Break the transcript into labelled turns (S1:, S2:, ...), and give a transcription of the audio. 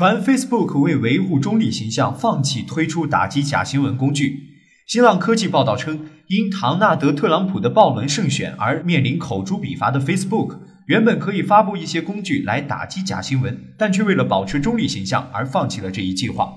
S1: 传 Facebook 为维护中立形象，放弃推出打击假新闻工具。新浪科技报道称，因唐纳德·特朗普的暴门胜选而面临口诛笔伐的 Facebook，原本可以发布一些工具来打击假新闻，但却为了保持中立形象而放弃了这一计划。